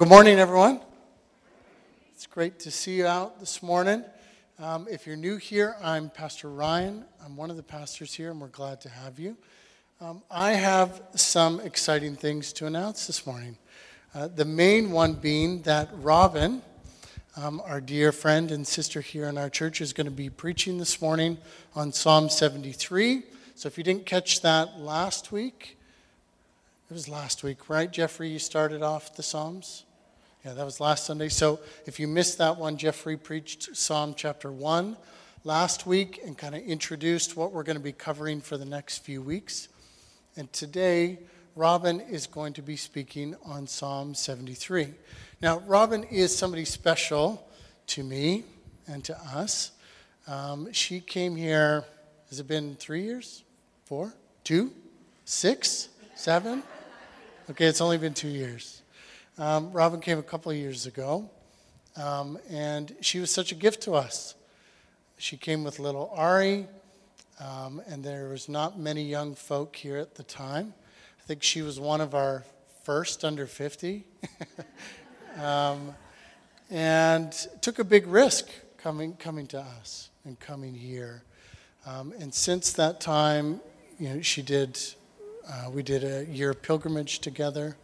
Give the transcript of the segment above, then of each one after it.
Good morning, everyone. It's great to see you out this morning. Um, if you're new here, I'm Pastor Ryan. I'm one of the pastors here, and we're glad to have you. Um, I have some exciting things to announce this morning. Uh, the main one being that Robyn, um, our dear friend and sister here in our church, is going to be preaching this morning on Psalm 73. So if you didn't catch that last week, it was last week, right, Jeffrey? You started off the Psalms? Yeah, that was last Sunday. So if you missed that one, Jeffrey preached Psalm chapter 1 last week and kind of introduced what we're going to be covering for the next few weeks. And today, Robyn is going to be speaking on Psalm 73. Now, Robyn is somebody special to me and to us. Um, she came here, has it been three years? Four? Two? Six? Seven? Okay, it's only been two years. Um, Robyn came a couple of years ago, um, and she was such a gift to us. She came with little Ari, um, and there was not many young folk here at the time. I think she was one of our first under 50, um, and took a big risk coming coming to us and coming here. Um, and since that time, you know, she did. Uh, we did a year pilgrimage together.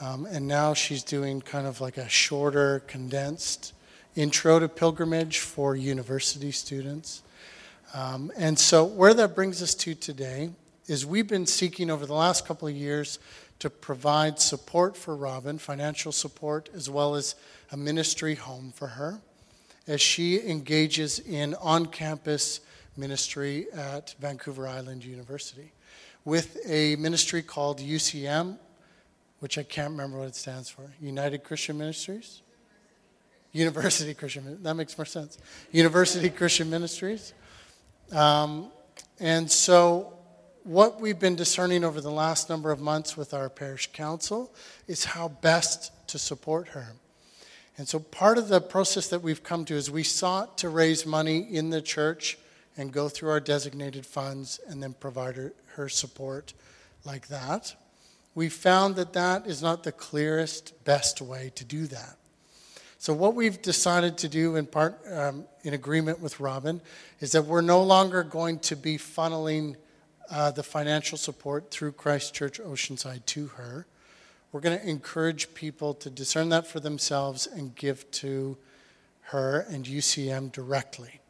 Um, and now she's doing kind of like a shorter, condensed intro to pilgrimage for university students. Um, and so, where that brings us to today is we've been seeking over the last couple of years to provide support for Robyn, financial support, as well as a ministry home for her as she engages in on campus ministry at Vancouver Island University with a ministry called UCM, which I can't remember what it stands for. United Christian Ministries? University Christian. That makes more sense. University Christian Ministries. Um, and so, what we've been discerning over the last number of months with our parish council is how best to support her. And so, part of the process that we've come to is we sought to raise money in the church and go through our designated funds and then provide her, her support like that we found that that is not the clearest, best way to do that. So, what we've decided to do, in part um, in agreement with Robyn, is that we're no longer going to be funneling uh, the financial support through Christ Church Oceanside to her. We're going to encourage people to discern that for themselves and give to her and UCM directly.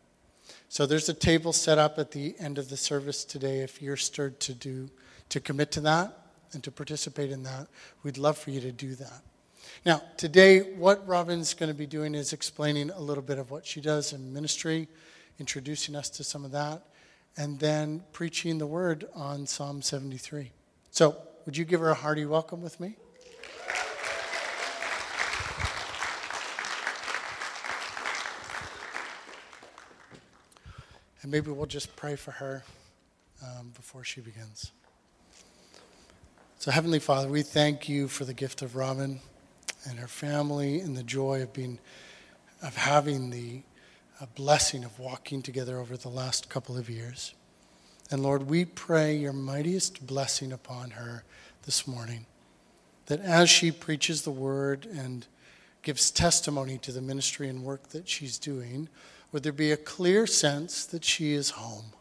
So there's a table set up at the end of the service today if you're stirred to do to commit to that and to participate in that, we'd love for you to do that. Now, today, what Robyn's going to be doing is explaining a little bit of what she does in ministry, introducing us to some of that, and then preaching the word on Psalm 73. So, would you give her a hearty welcome with me? And maybe we'll just pray for her um, before she begins. So, Heavenly Father, we thank you for the gift of Robyn and her family and the joy of being, of having the blessing of walking together over the last couple of years. And Lord, we pray your mightiest blessing upon her this morning. That as she preaches the word and gives testimony to the ministry and work that she's doing, would there be a clear sense that she is home?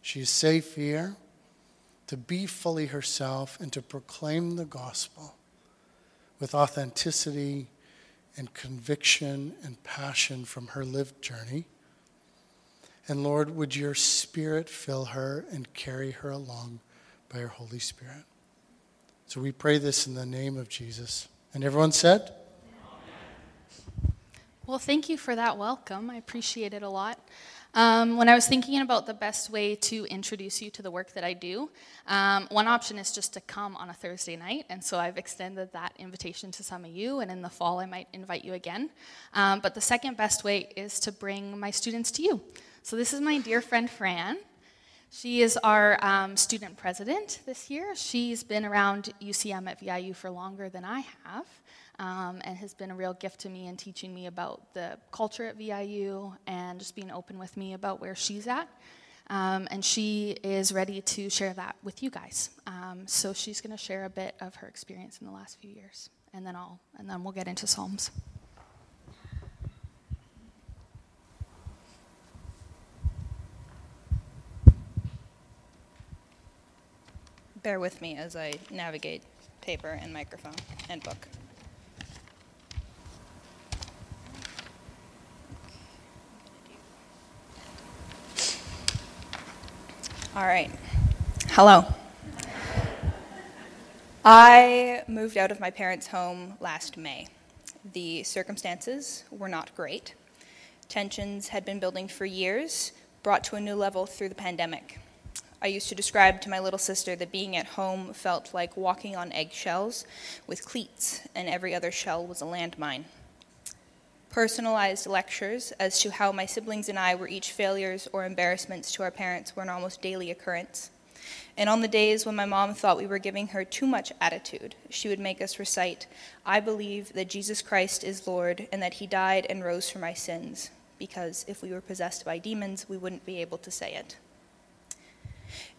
She is safe here to be fully herself and to proclaim the gospel with authenticity and conviction and passion from her lived journey. And Lord, would your Spirit fill her and carry her along by your Holy Spirit? So we pray this in the name of Jesus. And everyone said, Well, thank you for that welcome. I appreciate it a lot. Um, when I was thinking about the best way to introduce you to the work that I do, um, one option is just to come on a Thursday night, and so I've extended that invitation to some of you, and in the fall I might invite you again. Um, but the second best way is to bring my students to you. So this is my dear friend Fran. She is our um, student president this year. She's been around UCM at VIU for longer than I have um, and has been a real gift to me in teaching me about the culture at VIU and just being open with me about where she's at. Um, and she is ready to share that with you guys. Um, so she's going to share a bit of her experience in the last few years. and then I'll and then we'll get into Psalms. Bear with me as I navigate paper and microphone and book. All right. Hello. I moved out of my parents' home last May. The circumstances were not great. Tensions had been building for years, brought to a new level through the pandemic. I used to describe to my little sister that being at home felt like walking on eggshells with cleats, and every other shell was a landmine personalized lectures as to how my siblings and I were each failures or embarrassments to our parents were an almost daily occurrence. And on the days when my mom thought we were giving her too much attitude, she would make us recite, I believe that Jesus Christ is Lord and that he died and rose for my sins, because if we were possessed by demons, we wouldn't be able to say it.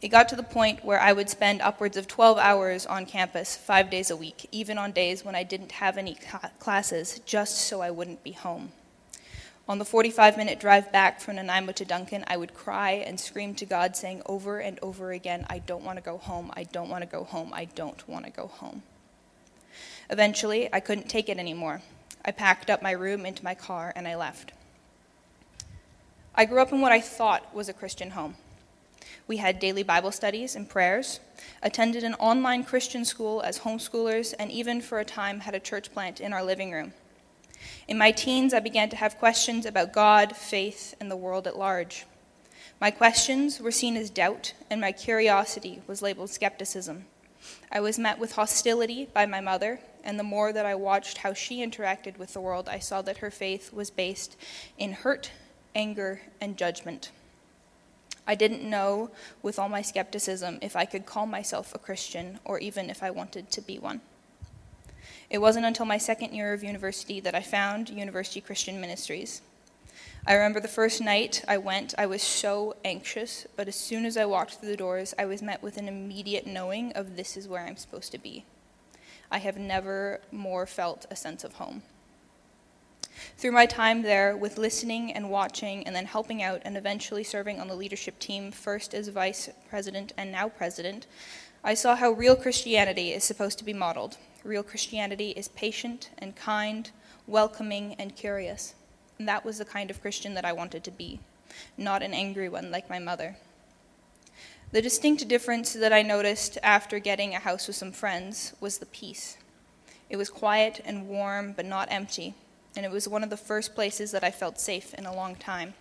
It got to the point where I would spend upwards of 12 hours on campus five days a week, even on days when I didn't have any classes, just so I wouldn't be home. On the 45 minute drive back from Nanaimo to Duncan, I would cry and scream to God, saying over and over again, I don't want to go home, I don't want to go home, I don't want to go home. Eventually, I couldn't take it anymore. I packed up my room into my car and I left. I grew up in what I thought was a Christian home. We had daily Bible studies and prayers, attended an online Christian school as homeschoolers, and even for a time had a church plant in our living room. In my teens, I began to have questions about God, faith, and the world at large. My questions were seen as doubt, and my curiosity was labeled skepticism. I was met with hostility by my mother, and the more that I watched how she interacted with the world, I saw that her faith was based in hurt, anger, and judgment. I didn't know, with all my skepticism, if I could call myself a Christian or even if I wanted to be one. It wasn't until my second year of university that I found University Christian Ministries. I remember the first night I went, I was so anxious, but as soon as I walked through the doors, I was met with an immediate knowing of this is where I'm supposed to be. I have never more felt a sense of home. Through my time there, with listening and watching, and then helping out and eventually serving on the leadership team, first as vice president and now president, I saw how real Christianity is supposed to be modeled. Real Christianity is patient and kind, welcoming and curious. And that was the kind of Christian that I wanted to be, not an angry one like my mother. The distinct difference that I noticed after getting a house with some friends was the peace. It was quiet and warm, but not empty and it was one of the first places that I felt safe in a long time.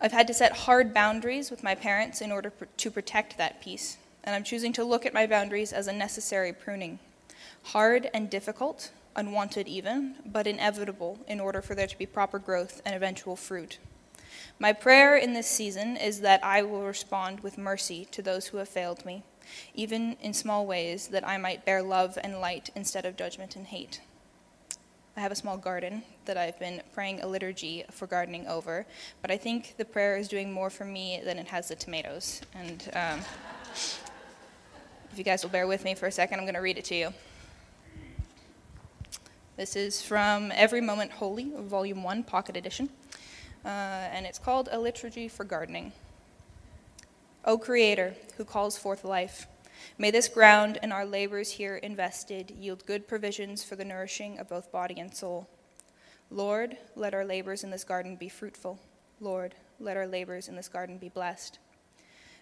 I've had to set hard boundaries with my parents in order to protect that peace, and I'm choosing to look at my boundaries as a necessary pruning. Hard and difficult, unwanted even, but inevitable in order for there to be proper growth and eventual fruit. My prayer in this season is that I will respond with mercy to those who have failed me, even in small ways, that I might bear love and light instead of judgment and hate. I have a small garden that I've been praying a liturgy for gardening over, but I think the prayer is doing more for me than it has the tomatoes. And um, if you guys will bear with me for a second, I'm going to read it to you. This is from Every Moment Holy, Volume 1, Pocket Edition, uh, and it's called A Liturgy for Gardening. O Creator, who calls forth life, May this ground and our labors here invested yield good provisions for the nourishing of both body and soul. Lord, let our labors in this garden be fruitful. Lord, let our labors in this garden be blessed.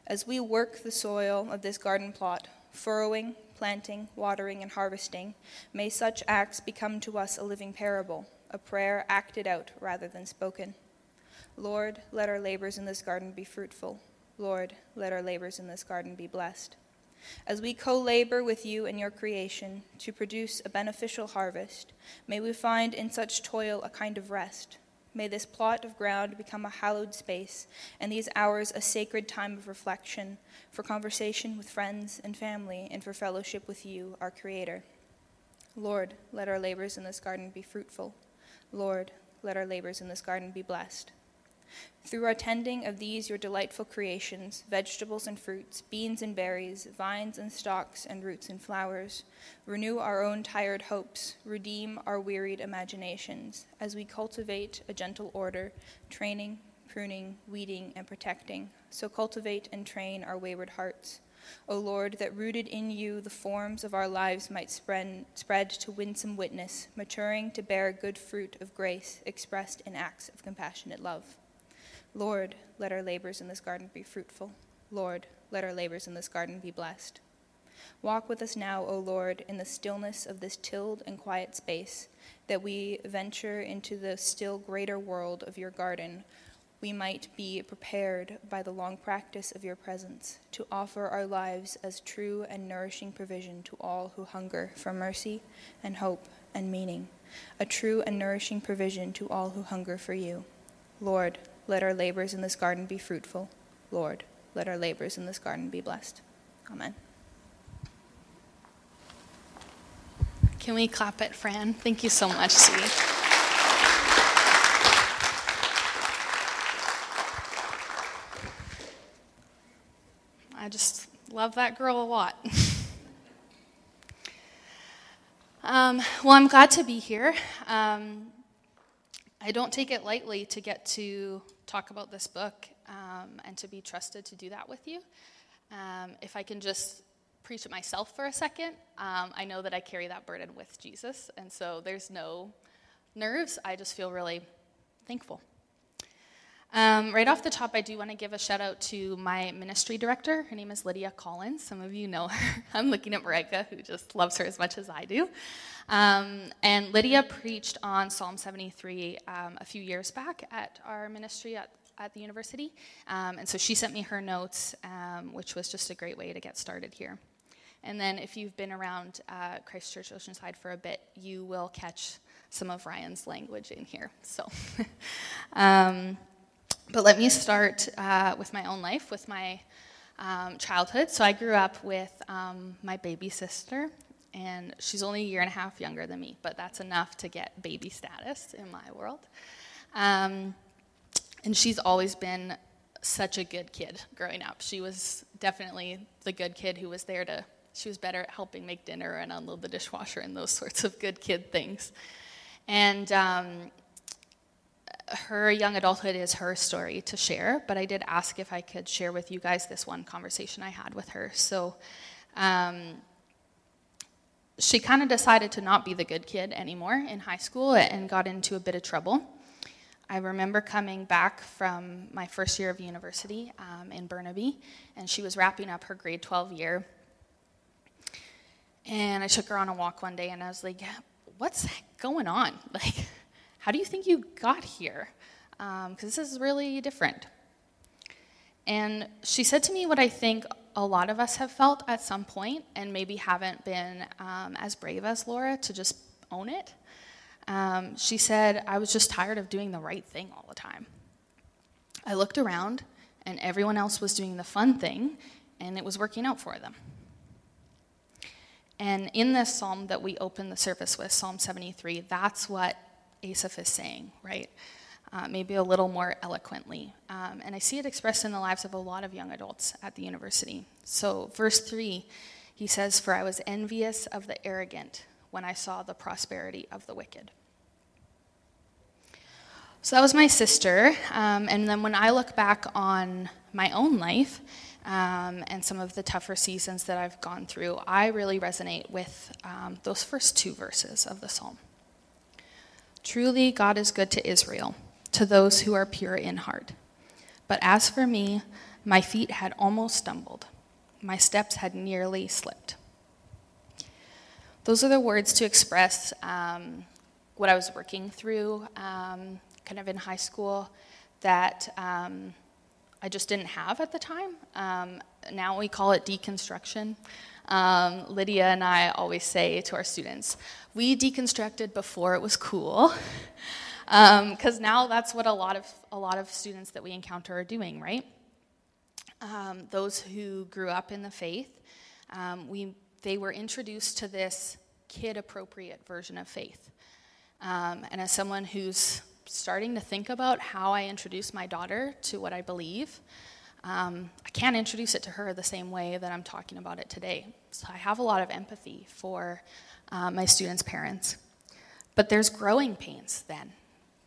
As we work the soil of this garden plot, furrowing, planting, watering, and harvesting, may such acts become to us a living parable, a prayer acted out rather than spoken. Lord, let our labors in this garden be fruitful. Lord, let our labors in this garden be blessed. As we co labor with you in your creation to produce a beneficial harvest, may we find in such toil a kind of rest. May this plot of ground become a hallowed space, and these hours a sacred time of reflection, for conversation with friends and family, and for fellowship with you, our Creator. Lord, let our labors in this garden be fruitful. Lord, let our labors in this garden be blessed. Through our tending of these your delightful creations, vegetables and fruits, beans and berries, vines and stalks, and roots and flowers, renew our own tired hopes, redeem our wearied imaginations, as we cultivate a gentle order, training, pruning, weeding, and protecting. So cultivate and train our wayward hearts. O Lord, that rooted in you the forms of our lives might spread, spread to winsome witness, maturing to bear good fruit of grace expressed in acts of compassionate love. Lord, let our labors in this garden be fruitful. Lord, let our labors in this garden be blessed. Walk with us now, O Lord, in the stillness of this tilled and quiet space, that we venture into the still greater world of your garden. We might be prepared by the long practice of your presence to offer our lives as true and nourishing provision to all who hunger for mercy and hope and meaning, a true and nourishing provision to all who hunger for you. Lord, let our labors in this garden be fruitful. Lord, let our labors in this garden be blessed. Amen. Can we clap it, Fran? Thank you so much, sweetie. I just love that girl a lot. um, well, I'm glad to be here. Um, I don't take it lightly to get to talk about this book um, and to be trusted to do that with you. Um, if I can just preach it myself for a second, um, I know that I carry that burden with Jesus, and so there's no nerves. I just feel really thankful. Um, right off the top, I do want to give a shout out to my ministry director. Her name is Lydia Collins. Some of you know her. I'm looking at Marika, who just loves her as much as I do. Um, and Lydia preached on Psalm 73 um, a few years back at our ministry at, at the university. Um, and so she sent me her notes, um, which was just a great way to get started here. And then if you've been around uh, Christchurch Oceanside for a bit, you will catch some of Ryan's language in here. So, um, but let me start uh, with my own life, with my um, childhood. So I grew up with um, my baby sister and she's only a year and a half younger than me, but that's enough to get baby status in my world. Um, and she's always been such a good kid growing up. She was definitely the good kid who was there to, she was better at helping make dinner and unload the dishwasher and those sorts of good kid things. And um, her young adulthood is her story to share, but I did ask if I could share with you guys this one conversation I had with her. So, um, she kind of decided to not be the good kid anymore in high school and got into a bit of trouble. I remember coming back from my first year of university um, in Burnaby, and she was wrapping up her grade 12 year. And I took her on a walk one day, and I was like, What's going on? Like, how do you think you got here? Because um, this is really different. And she said to me what I think a lot of us have felt at some point and maybe haven't been um, as brave as Laura to just own it. Um, she said, I was just tired of doing the right thing all the time. I looked around and everyone else was doing the fun thing and it was working out for them. And in this psalm that we open the service with, Psalm 73, that's what Asaph is saying, right? uh, maybe a little more eloquently. Um, and I see it expressed in the lives of a lot of young adults at the university. So, verse 3, he says, For I was envious of the arrogant when I saw the prosperity of the wicked. So that was my sister. Um, and then when I look back on my own life um, and some of the tougher seasons that I've gone through, I really resonate with um, those first two verses of the psalm. Truly, God is good to Israel to those who are pure in heart. But as for me, my feet had almost stumbled, my steps had nearly slipped. Those are the words to express um, what I was working through um, kind of in high school that um, I just didn't have at the time. Um, now we call it deconstruction. Um, Lydia and I always say to our students, we deconstructed before it was cool because um, now that's what a lot of a lot of students that we encounter are doing, right? Um, those who grew up in the faith, um, we they were introduced to this kid-appropriate version of faith, um, and as someone who's starting to think about how I introduce my daughter to what I believe. Um, I can't introduce it to her the same way that I'm talking about it today. So I have a lot of empathy for uh, my students' parents. But there's growing pains then.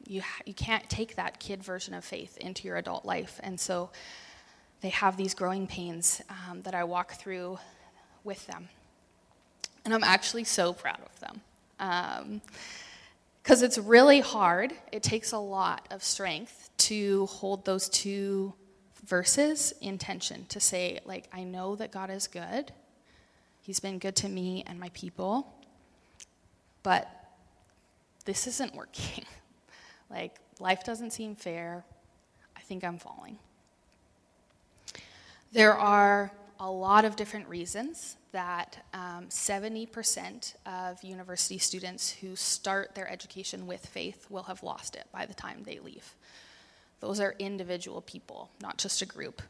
You, ha- you can't take that kid version of faith into your adult life. And so they have these growing pains um, that I walk through with them. And I'm actually so proud of them. Because um, it's really hard, it takes a lot of strength to hold those two verses in tension to say, like, I know that God is good. He's been good to me and my people. But this isn't working. like, life doesn't seem fair. I think I'm falling. There are a lot of different reasons that um, 70% of university students who start their education with faith will have lost it by the time they leave. Those are individual people, not just a group.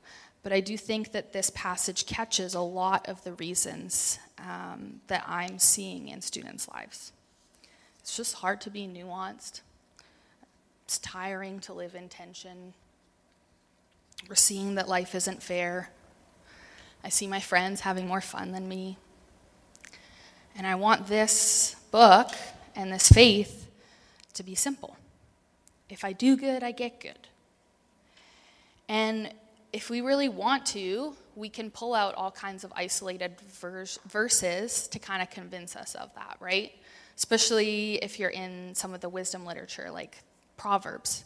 But I do think that this passage catches a lot of the reasons um, that I'm seeing in students' lives. It's just hard to be nuanced, it's tiring to live in tension. We're seeing that life isn't fair. I see my friends having more fun than me. And I want this book and this faith to be simple. If I do good, I get good. And if we really want to, we can pull out all kinds of isolated verse, verses to kind of convince us of that, right? Especially if you're in some of the wisdom literature, like Proverbs.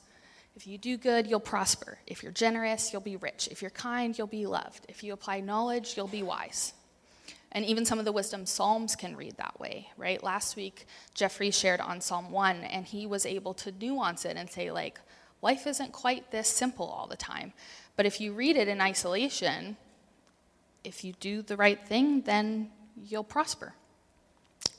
If you do good, you'll prosper. If you're generous, you'll be rich. If you're kind, you'll be loved. If you apply knowledge, you'll be wise. And even some of the wisdom psalms can read that way, right? Last week, Jeffrey shared on Psalm 1, and he was able to nuance it and say, like, life isn't quite this simple all the time. But if you read it in isolation, if you do the right thing, then you'll prosper.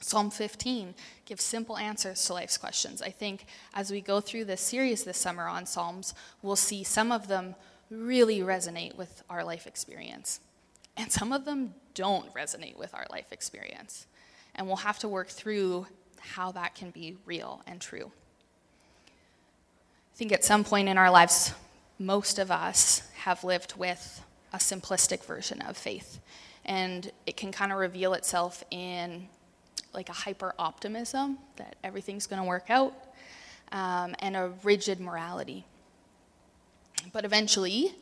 Psalm 15 gives simple answers to life's questions. I think as we go through this series this summer on Psalms, we'll see some of them really resonate with our life experience, and some of them don't resonate with our life experience. And we'll have to work through how that can be real and true. I think at some point in our lives, most of us have lived with a simplistic version of faith. And it can kind of reveal itself in like a hyper optimism that everything's going to work out, um, and a rigid morality. But eventually,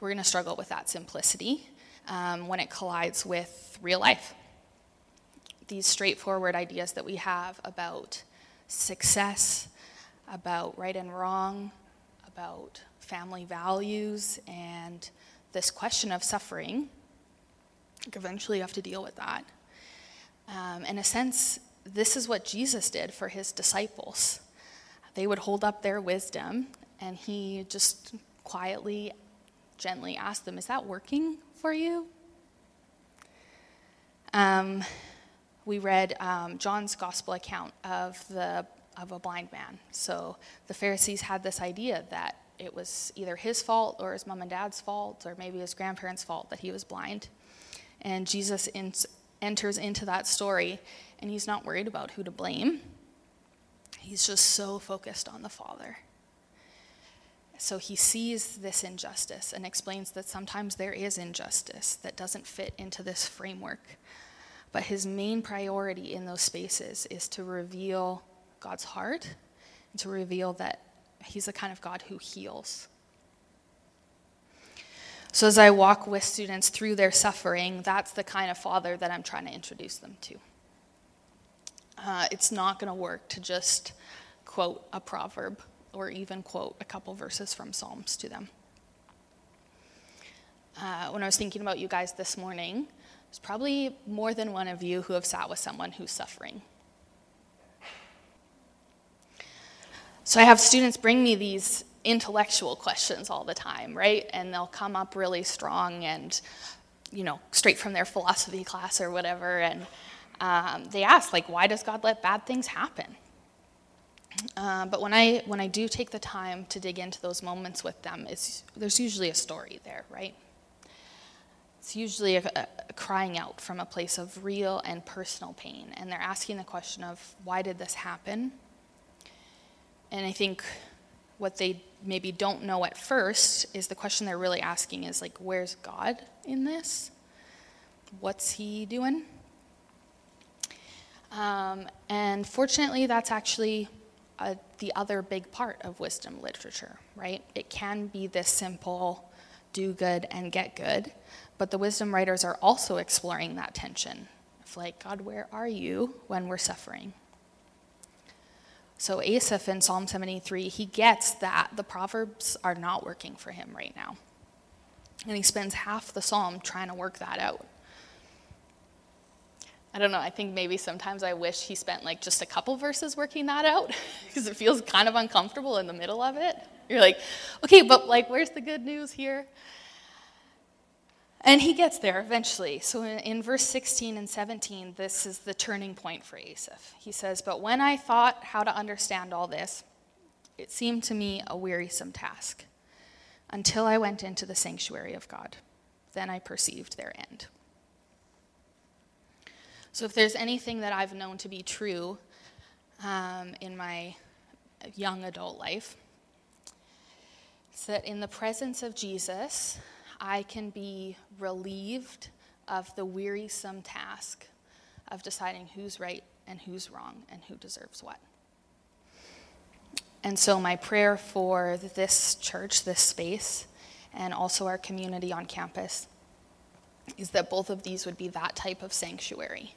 we're going to struggle with that simplicity um, when it collides with real life. These straightforward ideas that we have about success, about right and wrong, about family values, and this question of suffering. Eventually, you have to deal with that. Um, in a sense, this is what Jesus did for his disciples. They would hold up their wisdom, and he just quietly, gently asked them, Is that working for you? Um, we read um, John's gospel account of, the, of a blind man. So the Pharisees had this idea that it was either his fault or his mom and dad's fault or maybe his grandparents' fault that he was blind. And Jesus in, enters into that story, and he's not worried about who to blame. He's just so focused on the Father. So he sees this injustice and explains that sometimes there is injustice that doesn't fit into this framework. But his main priority in those spaces is to reveal God's heart and to reveal that he's the kind of God who heals. So, as I walk with students through their suffering, that's the kind of father that I'm trying to introduce them to. Uh, it's not going to work to just quote a proverb or even quote a couple verses from Psalms to them. Uh, when I was thinking about you guys this morning, there's probably more than one of you who have sat with someone who's suffering. So I have students bring me these intellectual questions all the time, right? And they'll come up really strong and, you know, straight from their philosophy class or whatever. And um, they ask, like, why does God let bad things happen? Uh, but when I when I do take the time to dig into those moments with them, it's there's usually a story there, right? It's usually a, a crying out from a place of real and personal pain, and they're asking the question of why did this happen? And I think what they maybe don't know at first is the question they're really asking is like, where's God in this? What's he doing? Um, and fortunately, that's actually a, the other big part of wisdom literature, right? It can be this simple do good and get good, but the wisdom writers are also exploring that tension of like, God, where are you when we're suffering? So Asaph in Psalm 73, he gets that the Proverbs are not working for him right now. And he spends half the psalm trying to work that out. I don't know, I think maybe sometimes I wish he spent like just a couple verses working that out because it feels kind of uncomfortable in the middle of it. You're like, okay, but like, where's the good news here? And he gets there eventually. So in, verse 16 and 17, this is the turning point for Asaph. He says, But when I thought how to understand all this, it seemed to me a wearisome task until I went into the sanctuary of God. Then I perceived their end. So if there's anything that I've known to be true um, in my young adult life, it's that in the presence of Jesus, I can be relieved of the wearisome task of deciding who's right and who's wrong and who deserves what. And so, my prayer for this church, this space, and also our community on campus is that both of these would be that type of sanctuary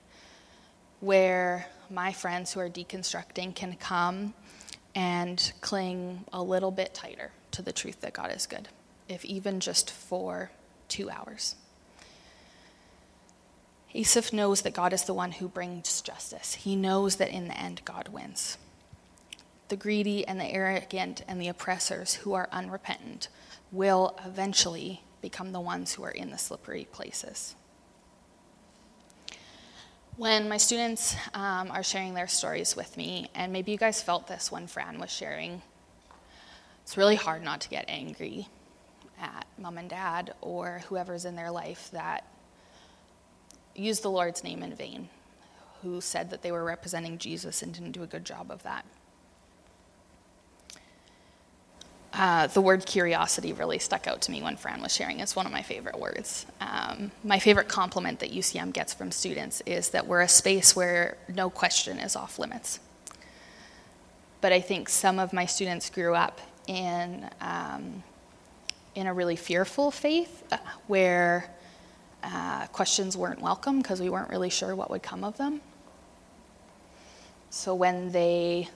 where my friends who are deconstructing can come and cling a little bit tighter to the truth that God is good if even just for two hours. Asaph knows that God is the one who brings justice. He knows that in the end, God wins. The greedy and the arrogant and the oppressors who are unrepentant will eventually become the ones who are in the slippery places. When my students um, are sharing their stories with me, and maybe you guys felt this when Fran was sharing, it's really hard not to get angry at mom and dad or whoever's in their life that used the Lord's name in vain, who said that they were representing Jesus and didn't do a good job of that. Uh, the word curiosity really stuck out to me when Fran was sharing. It's one of my favorite words. Um, my favorite compliment that UCM gets from students is that we're a space where no question is off limits. But I think some of my students grew up in um, in a really fearful faith uh, where uh, questions weren't welcome because we weren't really sure what would come of them. So when they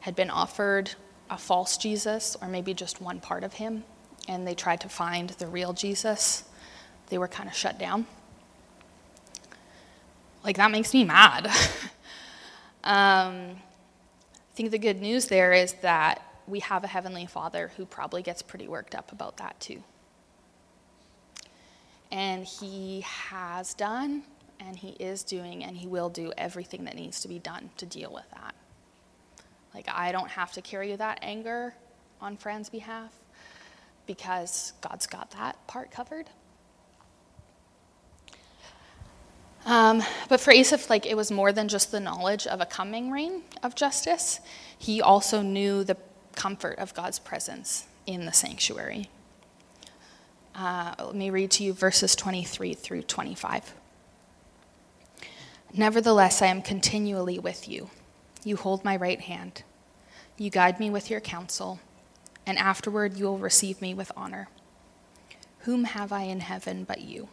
had been offered a false Jesus or maybe just one part of him and they tried to find the real Jesus, they were kind of shut down. Like, that makes me mad. um, I think the good news there is that we have a Heavenly Father who probably gets pretty worked up about that too. And He has done, and He is doing, and He will do everything that needs to be done to deal with that. Like, I don't have to carry that anger on Fran's behalf because God's got that part covered. Um, but for Asaph, like it was more than just the knowledge of a coming reign of justice. He also knew the comfort of God's presence in the sanctuary. Uh, let me read to you verses 23 through 25. Nevertheless, I am continually with you. You hold my right hand. You guide me with your counsel, and afterward you will receive me with honor. Whom have I in heaven but you?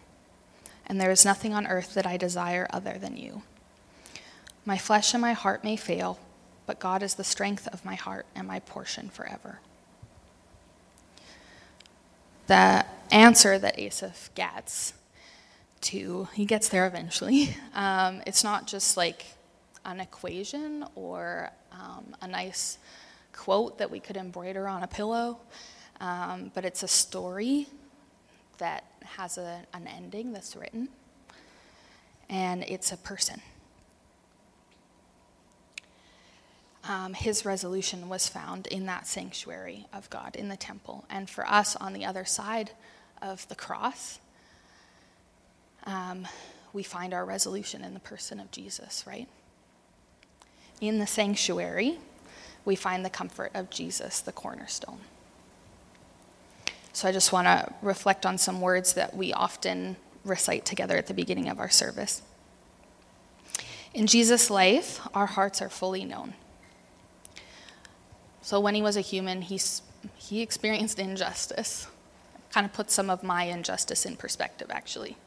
And there is nothing on earth that I desire other than you. My flesh and my heart may fail but God is the strength of my heart and my portion forever. The answer that Asaph gets to, he gets there eventually. Um, it's not just like an equation or um, a nice quote that we could embroider on a pillow, um, but it's a story that has a, an ending that's written, and it's a person. Um, his resolution was found in that sanctuary of God, in the temple. And for us on the other side of the cross, um, we find our resolution in the person of Jesus, right? In the sanctuary, we find the comfort of Jesus, the cornerstone. So I just want to reflect on some words that we often recite together at the beginning of our service. In Jesus' life, our hearts are fully known. So when he was a human, he's, he experienced injustice. Kind of puts some of my injustice in perspective, actually.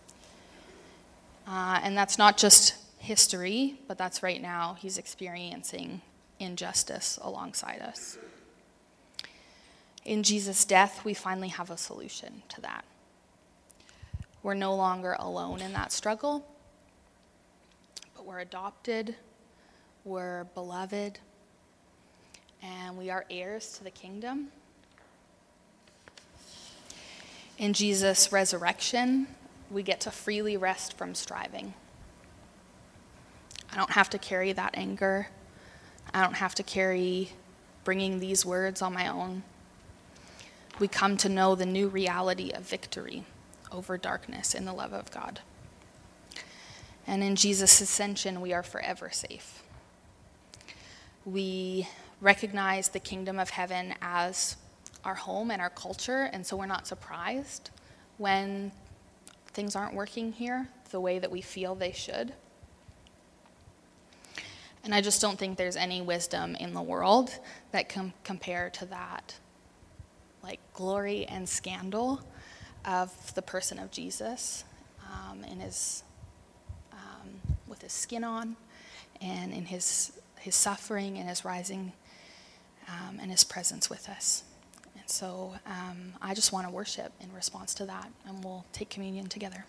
Uh, and that's not just history, but that's right now. He's experiencing injustice alongside us. In Jesus' death, we finally have a solution to that. We're no longer alone in that struggle, but we're adopted, we're beloved, and we are heirs to the kingdom. In Jesus' resurrection, we get to freely rest from striving. I don't have to carry that anger. I don't have to carry bringing these words on my own. We come to know the new reality of victory over darkness in the love of God. And in Jesus' ascension, we are forever safe. We recognize the kingdom of heaven as our home and our culture, and so we're not surprised when things aren't working here the way that we feel they should. And I just don't think there's any wisdom in the world that can compare to that, like glory and scandal of the person of Jesus um, in his, um, with his skin on, and in his his suffering and his rising, um, and his presence with us. And so um, I just want to worship in response to that, and we'll take communion together.